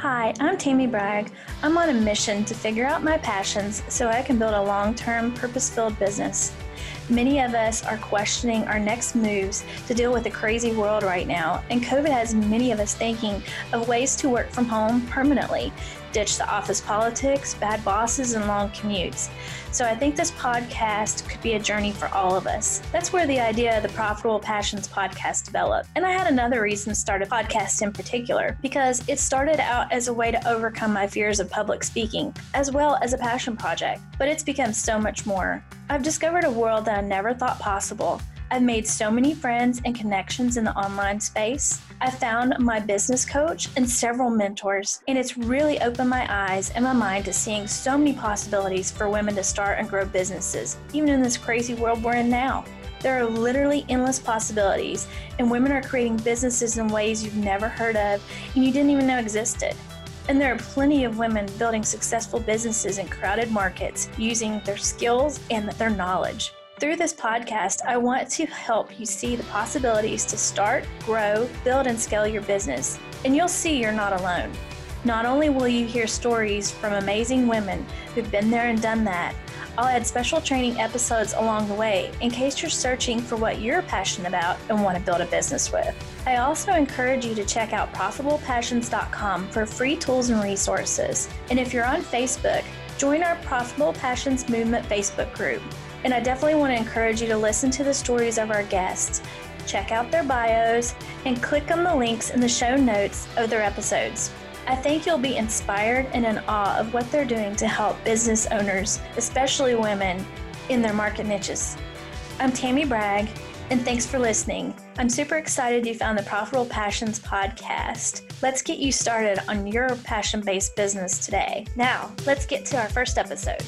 Hi, I'm Tammy Bragg. I'm on a mission to figure out my passions so I can build a long term, purpose filled business. Many of us are questioning our next moves to deal with the crazy world right now, and COVID has many of us thinking of ways to work from home permanently, ditch the office politics, bad bosses, and long commutes. So I think this podcast could be a journey for all of us. That's where the idea of the Profitable Passions podcast developed. And I had another reason to start a podcast in particular, because it started out as a way to overcome my fears of public speaking, as well as a passion project. But it's become so much more. I've discovered a world that I never thought possible. I've made so many friends and connections in the online space. I found my business coach and several mentors, and it's really opened my eyes and my mind to seeing so many possibilities for women to start and grow businesses, even in this crazy world we're in now. There are literally endless possibilities, and women are creating businesses in ways you've never heard of and you didn't even know existed. And there are plenty of women building successful businesses in crowded markets using their skills and their knowledge. Through this podcast, I want to help you see the possibilities to start, grow, build, and scale your business. And you'll see you're not alone. Not only will you hear stories from amazing women who've been there and done that, I'll add special training episodes along the way in case you're searching for what you're passionate about and want to build a business with. I also encourage you to check out profitablepassions.com for free tools and resources. And if you're on Facebook, join our Profitable Passions Movement Facebook group. And I definitely want to encourage you to listen to the stories of our guests, check out their bios, and click on the links in the show notes of their episodes. I think you'll be inspired and in awe of what they're doing to help business owners, especially women, in their market niches. I'm Tammy Bragg, and thanks for listening. I'm super excited you found the Profitable Passions podcast. Let's get you started on your passion based business today. Now, let's get to our first episode.